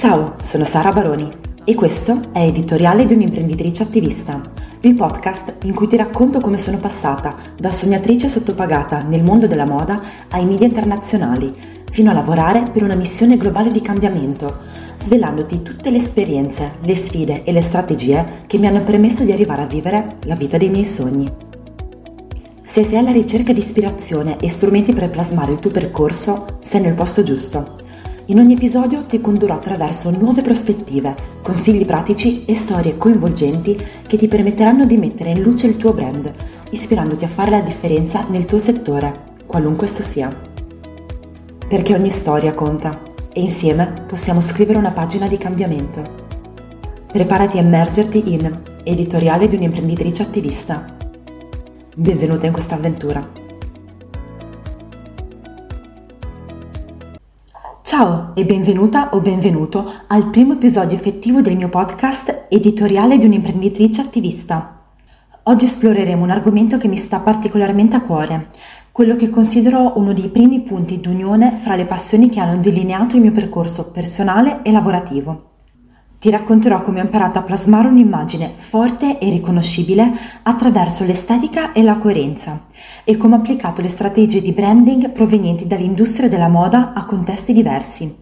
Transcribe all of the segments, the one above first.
Ciao, sono Sara Baroni e questo è Editoriale di un'imprenditrice attivista, il podcast in cui ti racconto come sono passata da sognatrice sottopagata nel mondo della moda ai media internazionali, fino a lavorare per una missione globale di cambiamento, svelandoti tutte le esperienze, le sfide e le strategie che mi hanno permesso di arrivare a vivere la vita dei miei sogni. Se sei alla ricerca di ispirazione e strumenti per plasmare il tuo percorso, sei nel posto giusto. In ogni episodio ti condurrò attraverso nuove prospettive, consigli pratici e storie coinvolgenti che ti permetteranno di mettere in luce il tuo brand, ispirandoti a fare la differenza nel tuo settore, qualunque esso sia. Perché ogni storia conta e insieme possiamo scrivere una pagina di cambiamento. Preparati a immergerti in Editoriale di un'imprenditrice attivista. Benvenuta in questa avventura. Ciao e benvenuta o benvenuto al primo episodio effettivo del mio podcast editoriale di un'imprenditrice attivista. Oggi esploreremo un argomento che mi sta particolarmente a cuore, quello che considero uno dei primi punti d'unione fra le passioni che hanno delineato il mio percorso personale e lavorativo. Ti racconterò come ho imparato a plasmare un'immagine forte e riconoscibile attraverso l'estetica e la coerenza e come ho applicato le strategie di branding provenienti dall'industria della moda a contesti diversi.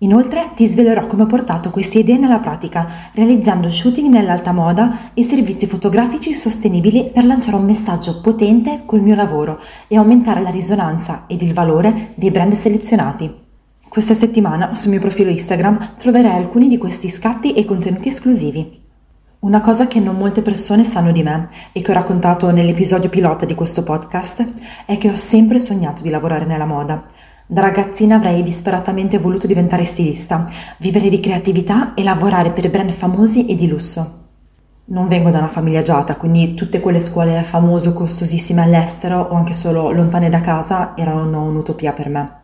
Inoltre ti svelerò come ho portato queste idee nella pratica, realizzando shooting nell'alta moda e servizi fotografici sostenibili per lanciare un messaggio potente col mio lavoro e aumentare la risonanza ed il valore dei brand selezionati. Questa settimana sul mio profilo Instagram troverai alcuni di questi scatti e contenuti esclusivi. Una cosa che non molte persone sanno di me e che ho raccontato nell'episodio pilota di questo podcast è che ho sempre sognato di lavorare nella moda. Da ragazzina avrei disperatamente voluto diventare stilista, vivere di creatività e lavorare per brand famosi e di lusso. Non vengo da una famiglia agiata, quindi tutte quelle scuole famose o costosissime all'estero o anche solo lontane da casa erano un'utopia per me.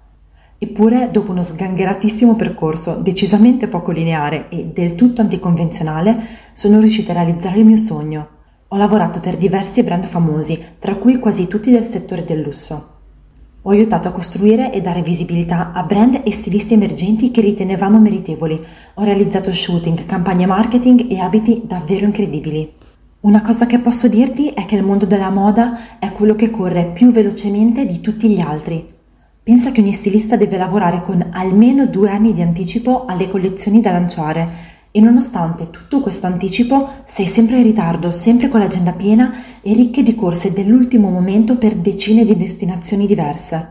Eppure, dopo uno sgangheratissimo percorso decisamente poco lineare e del tutto anticonvenzionale, sono riuscita a realizzare il mio sogno. Ho lavorato per diversi brand famosi, tra cui quasi tutti del settore del lusso. Ho aiutato a costruire e dare visibilità a brand e stilisti emergenti che ritenevamo meritevoli. Ho realizzato shooting, campagne marketing e abiti davvero incredibili. Una cosa che posso dirti è che il mondo della moda è quello che corre più velocemente di tutti gli altri. Pensa che ogni stilista deve lavorare con almeno due anni di anticipo alle collezioni da lanciare e nonostante tutto questo anticipo sei sempre in ritardo, sempre con l'agenda piena e ricche di corse dell'ultimo momento per decine di destinazioni diverse.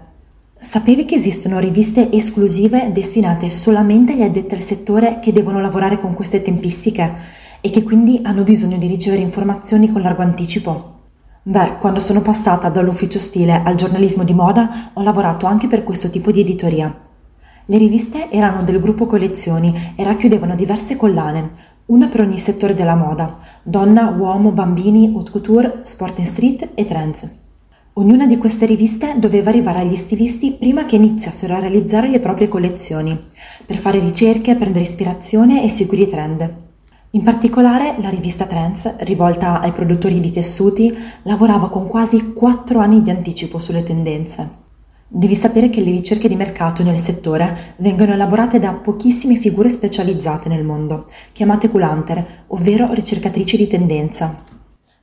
Sapevi che esistono riviste esclusive destinate solamente agli addetti al settore che devono lavorare con queste tempistiche e che quindi hanno bisogno di ricevere informazioni con largo anticipo? Beh, quando sono passata dall'ufficio stile al giornalismo di moda ho lavorato anche per questo tipo di editoria. Le riviste erano del gruppo collezioni e racchiudevano diverse collane, una per ogni settore della moda, donna, uomo, bambini, haute couture, sport and street e trends. Ognuna di queste riviste doveva arrivare agli stilisti prima che iniziassero a realizzare le proprie collezioni, per fare ricerche, prendere ispirazione e seguire i trend. In particolare la rivista Trends, rivolta ai produttori di tessuti, lavorava con quasi 4 anni di anticipo sulle tendenze. Devi sapere che le ricerche di mercato nel settore vengono elaborate da pochissime figure specializzate nel mondo, chiamate Q-Hunter, ovvero ricercatrici di tendenza.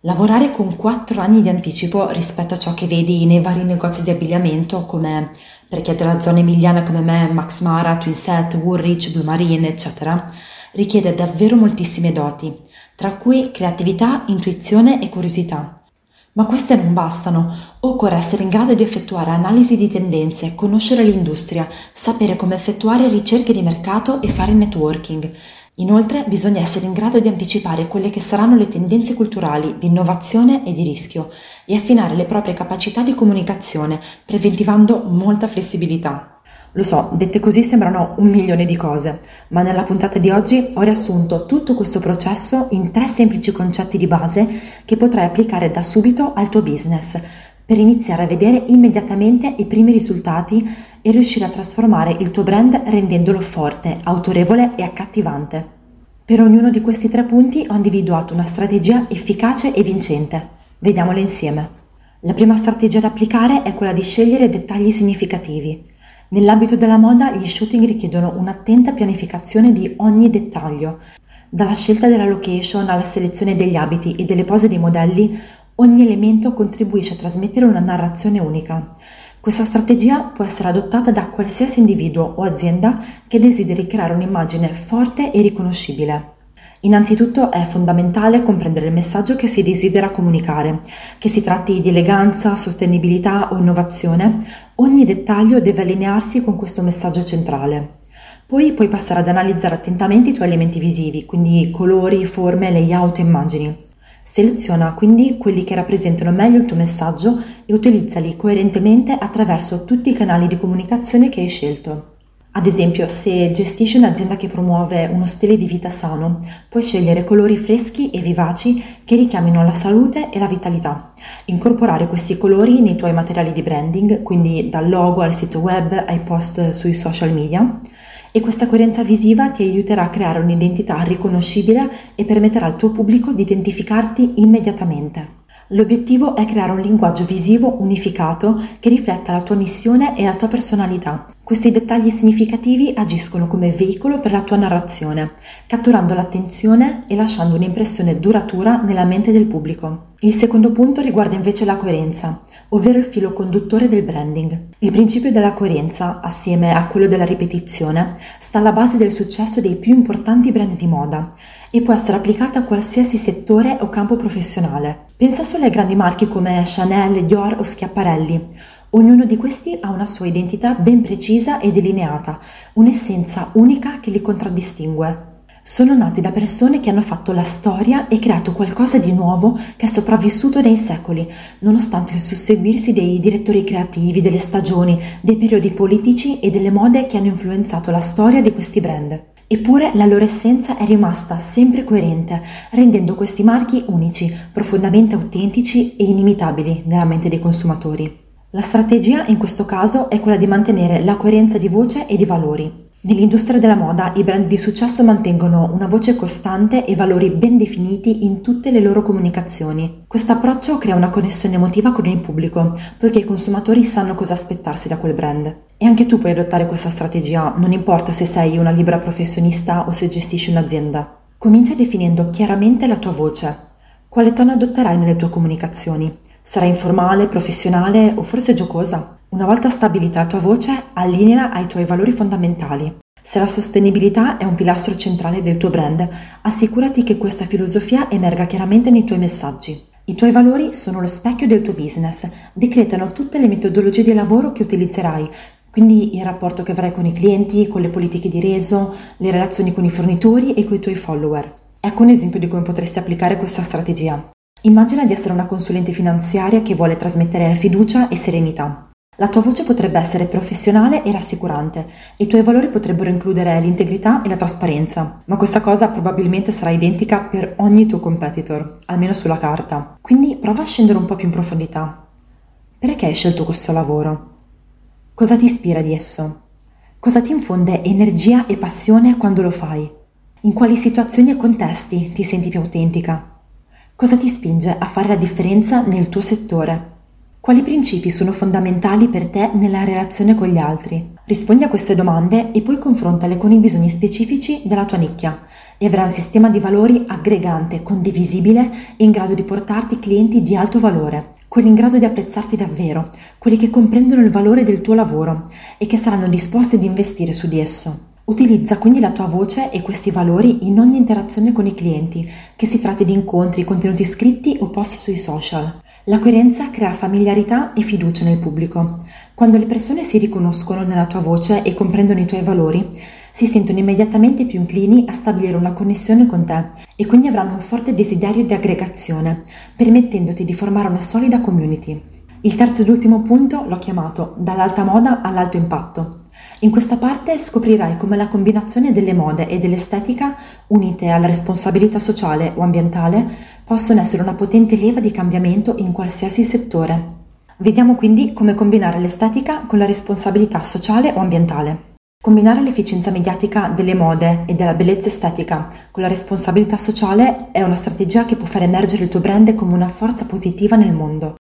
Lavorare con 4 anni di anticipo rispetto a ciò che vedi nei vari negozi di abbigliamento come per chi è della zona emiliana come me, Max Mara, Twinset, Woolrich, Blue Marine, eccetera, richiede davvero moltissime doti, tra cui creatività, intuizione e curiosità. Ma queste non bastano, occorre essere in grado di effettuare analisi di tendenze, conoscere l'industria, sapere come effettuare ricerche di mercato e fare networking. Inoltre bisogna essere in grado di anticipare quelle che saranno le tendenze culturali, di innovazione e di rischio e affinare le proprie capacità di comunicazione, preventivando molta flessibilità. Lo so, dette così sembrano un milione di cose, ma nella puntata di oggi ho riassunto tutto questo processo in tre semplici concetti di base che potrai applicare da subito al tuo business per iniziare a vedere immediatamente i primi risultati e riuscire a trasformare il tuo brand rendendolo forte, autorevole e accattivante. Per ognuno di questi tre punti ho individuato una strategia efficace e vincente. Vediamole insieme. La prima strategia da applicare è quella di scegliere dettagli significativi. Nell'ambito della moda gli shooting richiedono un'attenta pianificazione di ogni dettaglio, dalla scelta della location alla selezione degli abiti e delle pose dei modelli, ogni elemento contribuisce a trasmettere una narrazione unica. Questa strategia può essere adottata da qualsiasi individuo o azienda che desideri creare un'immagine forte e riconoscibile. Innanzitutto è fondamentale comprendere il messaggio che si desidera comunicare, che si tratti di eleganza, sostenibilità o innovazione, ogni dettaglio deve allinearsi con questo messaggio centrale. Poi puoi passare ad analizzare attentamente i tuoi elementi visivi, quindi colori, forme, layout e immagini. Seleziona quindi quelli che rappresentano meglio il tuo messaggio e utilizzali coerentemente attraverso tutti i canali di comunicazione che hai scelto. Ad esempio, se gestisci un'azienda che promuove uno stile di vita sano, puoi scegliere colori freschi e vivaci che richiamino la salute e la vitalità. Incorporare questi colori nei tuoi materiali di branding, quindi dal logo al sito web ai post sui social media e questa coerenza visiva ti aiuterà a creare un'identità riconoscibile e permetterà al tuo pubblico di identificarti immediatamente. L'obiettivo è creare un linguaggio visivo unificato che rifletta la tua missione e la tua personalità. Questi dettagli significativi agiscono come veicolo per la tua narrazione, catturando l'attenzione e lasciando un'impressione duratura nella mente del pubblico. Il secondo punto riguarda invece la coerenza ovvero il filo conduttore del branding. Il principio della coerenza, assieme a quello della ripetizione, sta alla base del successo dei più importanti brand di moda e può essere applicata a qualsiasi settore o campo professionale. Pensa solo ai grandi marchi come Chanel, Dior o Schiaparelli. Ognuno di questi ha una sua identità ben precisa e delineata, un'essenza unica che li contraddistingue. Sono nati da persone che hanno fatto la storia e creato qualcosa di nuovo che è sopravvissuto nei secoli, nonostante il susseguirsi dei direttori creativi, delle stagioni, dei periodi politici e delle mode che hanno influenzato la storia di questi brand. Eppure la loro essenza è rimasta sempre coerente, rendendo questi marchi unici, profondamente autentici e inimitabili nella mente dei consumatori. La strategia in questo caso è quella di mantenere la coerenza di voce e di valori, Nell'industria della moda i brand di successo mantengono una voce costante e valori ben definiti in tutte le loro comunicazioni. Questo approccio crea una connessione emotiva con il pubblico, poiché i consumatori sanno cosa aspettarsi da quel brand. E anche tu puoi adottare questa strategia, non importa se sei una libera professionista o se gestisci un'azienda. Comincia definendo chiaramente la tua voce. Quale tono adotterai nelle tue comunicazioni? Sarà informale, professionale o forse giocosa? Una volta stabilita la tua voce, allineala ai tuoi valori fondamentali. Se la sostenibilità è un pilastro centrale del tuo brand, assicurati che questa filosofia emerga chiaramente nei tuoi messaggi. I tuoi valori sono lo specchio del tuo business, decretano tutte le metodologie di lavoro che utilizzerai, quindi il rapporto che avrai con i clienti, con le politiche di reso, le relazioni con i fornitori e con i tuoi follower. Ecco un esempio di come potresti applicare questa strategia. Immagina di essere una consulente finanziaria che vuole trasmettere fiducia e serenità. La tua voce potrebbe essere professionale e rassicurante e i tuoi valori potrebbero includere l'integrità e la trasparenza, ma questa cosa probabilmente sarà identica per ogni tuo competitor, almeno sulla carta. Quindi prova a scendere un po' più in profondità. Perché hai scelto questo lavoro? Cosa ti ispira di esso? Cosa ti infonde energia e passione quando lo fai? In quali situazioni e contesti ti senti più autentica? Cosa ti spinge a fare la differenza nel tuo settore? Quali principi sono fondamentali per te nella relazione con gli altri? Rispondi a queste domande e poi confrontale con i bisogni specifici della tua nicchia e avrai un sistema di valori aggregante, condivisibile e in grado di portarti clienti di alto valore, quelli in grado di apprezzarti davvero, quelli che comprendono il valore del tuo lavoro e che saranno disposti ad investire su di esso. Utilizza quindi la tua voce e questi valori in ogni interazione con i clienti, che si tratti di incontri, contenuti scritti o post sui social. La coerenza crea familiarità e fiducia nel pubblico. Quando le persone si riconoscono nella tua voce e comprendono i tuoi valori, si sentono immediatamente più inclini a stabilire una connessione con te e quindi avranno un forte desiderio di aggregazione, permettendoti di formare una solida community. Il terzo ed ultimo punto l'ho chiamato dall'alta moda all'alto impatto. In questa parte scoprirai come la combinazione delle mode e dell'estetica, unite alla responsabilità sociale o ambientale, possono essere una potente leva di cambiamento in qualsiasi settore. Vediamo quindi come combinare l'estetica con la responsabilità sociale o ambientale. Combinare l'efficienza mediatica delle mode e della bellezza estetica con la responsabilità sociale è una strategia che può far emergere il tuo brand come una forza positiva nel mondo.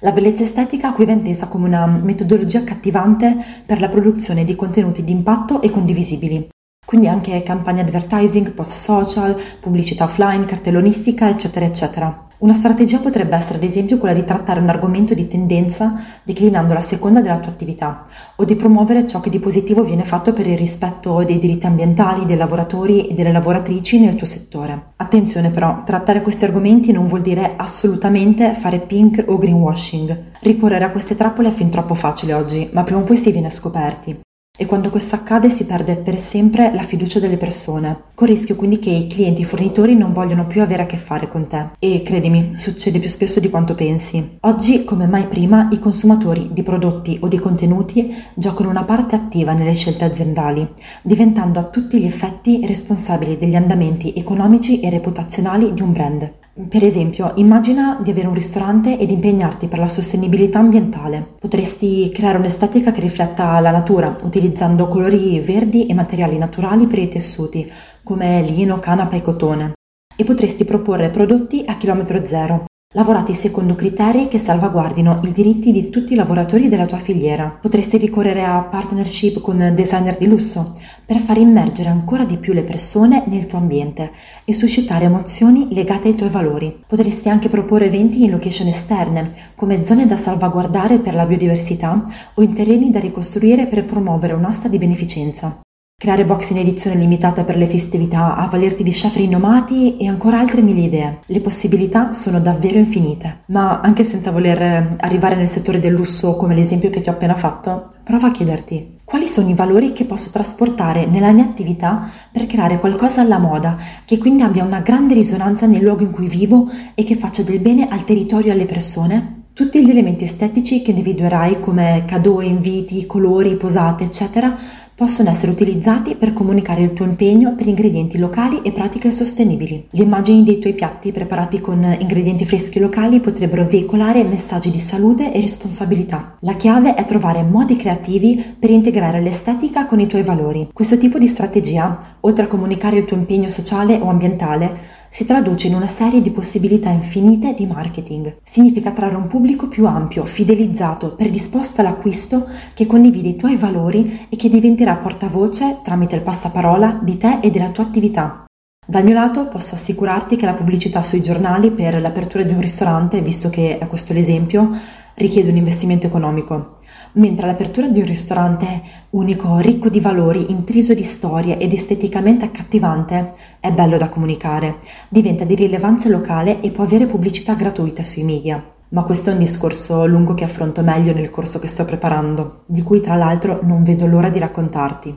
La bellezza estetica qui va intesa come una metodologia accattivante per la produzione di contenuti di impatto e condivisibili. Quindi anche campagne advertising, post social, pubblicità offline, cartellonistica, eccetera, eccetera. Una strategia potrebbe essere ad esempio quella di trattare un argomento di tendenza declinando la seconda della tua attività o di promuovere ciò che di positivo viene fatto per il rispetto dei diritti ambientali, dei lavoratori e delle lavoratrici nel tuo settore. Attenzione però, trattare questi argomenti non vuol dire assolutamente fare pink o greenwashing. Ricorrere a queste trappole è fin troppo facile oggi, ma prima o poi si viene scoperti e quando questo accade si perde per sempre la fiducia delle persone, con il rischio quindi che i clienti e i fornitori non vogliono più avere a che fare con te. E credimi, succede più spesso di quanto pensi. Oggi, come mai prima, i consumatori di prodotti o di contenuti giocano una parte attiva nelle scelte aziendali, diventando a tutti gli effetti responsabili degli andamenti economici e reputazionali di un brand. Per esempio, immagina di avere un ristorante ed impegnarti per la sostenibilità ambientale. Potresti creare un'estetica che rifletta la natura, utilizzando colori verdi e materiali naturali per i tessuti, come lino, canapa e cotone. E potresti proporre prodotti a chilometro zero, lavorati secondo criteri che salvaguardino i diritti di tutti i lavoratori della tua filiera. Potresti ricorrere a partnership con designer di lusso per far immergere ancora di più le persone nel tuo ambiente e suscitare emozioni legate ai tuoi valori. Potresti anche proporre eventi in location esterne, come zone da salvaguardare per la biodiversità o in terreni da ricostruire per promuovere un'asta di beneficenza. Creare box in edizione limitata per le festività, avvalerti di chef rinomati e ancora altre mille idee. Le possibilità sono davvero infinite. Ma anche senza voler eh, arrivare nel settore del lusso come l'esempio che ti ho appena fatto, prova a chiederti quali sono i valori che posso trasportare nella mia attività per creare qualcosa alla moda, che quindi abbia una grande risonanza nel luogo in cui vivo e che faccia del bene al territorio e alle persone? Tutti gli elementi estetici che individuerai come cadeau, inviti, colori, posate, eccetera, possono essere utilizzati per comunicare il tuo impegno per ingredienti locali e pratiche sostenibili. Le immagini dei tuoi piatti preparati con ingredienti freschi locali potrebbero veicolare messaggi di salute e responsabilità. La chiave è trovare modi creativi per integrare l'estetica con i tuoi valori. Questo tipo di strategia, oltre a comunicare il tuo impegno sociale o ambientale, si traduce in una serie di possibilità infinite di marketing. Significa attrarre un pubblico più ampio, fidelizzato, predisposto all'acquisto, che condivide i tuoi valori e che diventerà portavoce tramite il passaparola di te e della tua attività. Dal mio lato posso assicurarti che la pubblicità sui giornali per l'apertura di un ristorante, visto che è questo l'esempio, richiede un investimento economico mentre l'apertura di un ristorante unico, ricco di valori, intriso di storie ed esteticamente accattivante è bello da comunicare, diventa di rilevanza locale e può avere pubblicità gratuita sui media. Ma questo è un discorso lungo che affronto meglio nel corso che sto preparando, di cui tra l'altro non vedo l'ora di raccontarti.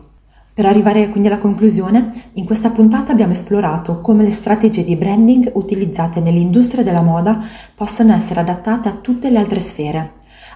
Per arrivare quindi alla conclusione, in questa puntata abbiamo esplorato come le strategie di branding utilizzate nell'industria della moda possano essere adattate a tutte le altre sfere,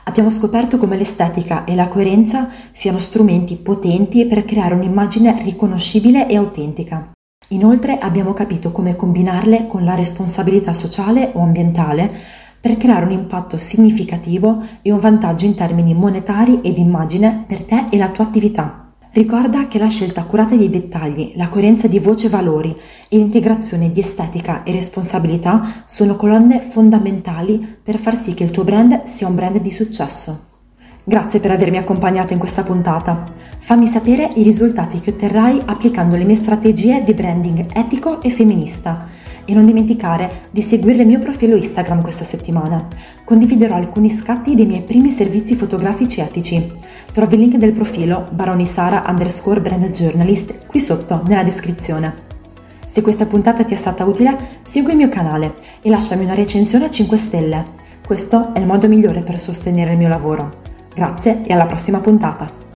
abbiamo scoperto come l'estetica e la coerenza siano strumenti potenti per creare un'immagine riconoscibile e autentica. Inoltre abbiamo capito come combinarle con la responsabilità sociale o ambientale per creare un impatto significativo e un vantaggio in termini monetari ed immagine per te e la tua attività. Ricorda che la scelta accurata dei dettagli, la coerenza di voce e valori e l'integrazione di estetica e responsabilità sono colonne fondamentali per far sì che il tuo brand sia un brand di successo. Grazie per avermi accompagnato in questa puntata. Fammi sapere i risultati che otterrai applicando le mie strategie di branding etico e femminista e non dimenticare di seguire il mio profilo Instagram questa settimana. Condividerò alcuni scatti dei miei primi servizi fotografici etici. Trovi il link del profilo baronisara underscore brand journalist qui sotto nella descrizione. Se questa puntata ti è stata utile, segui il mio canale e lasciami una recensione a 5 stelle. Questo è il modo migliore per sostenere il mio lavoro. Grazie e alla prossima puntata.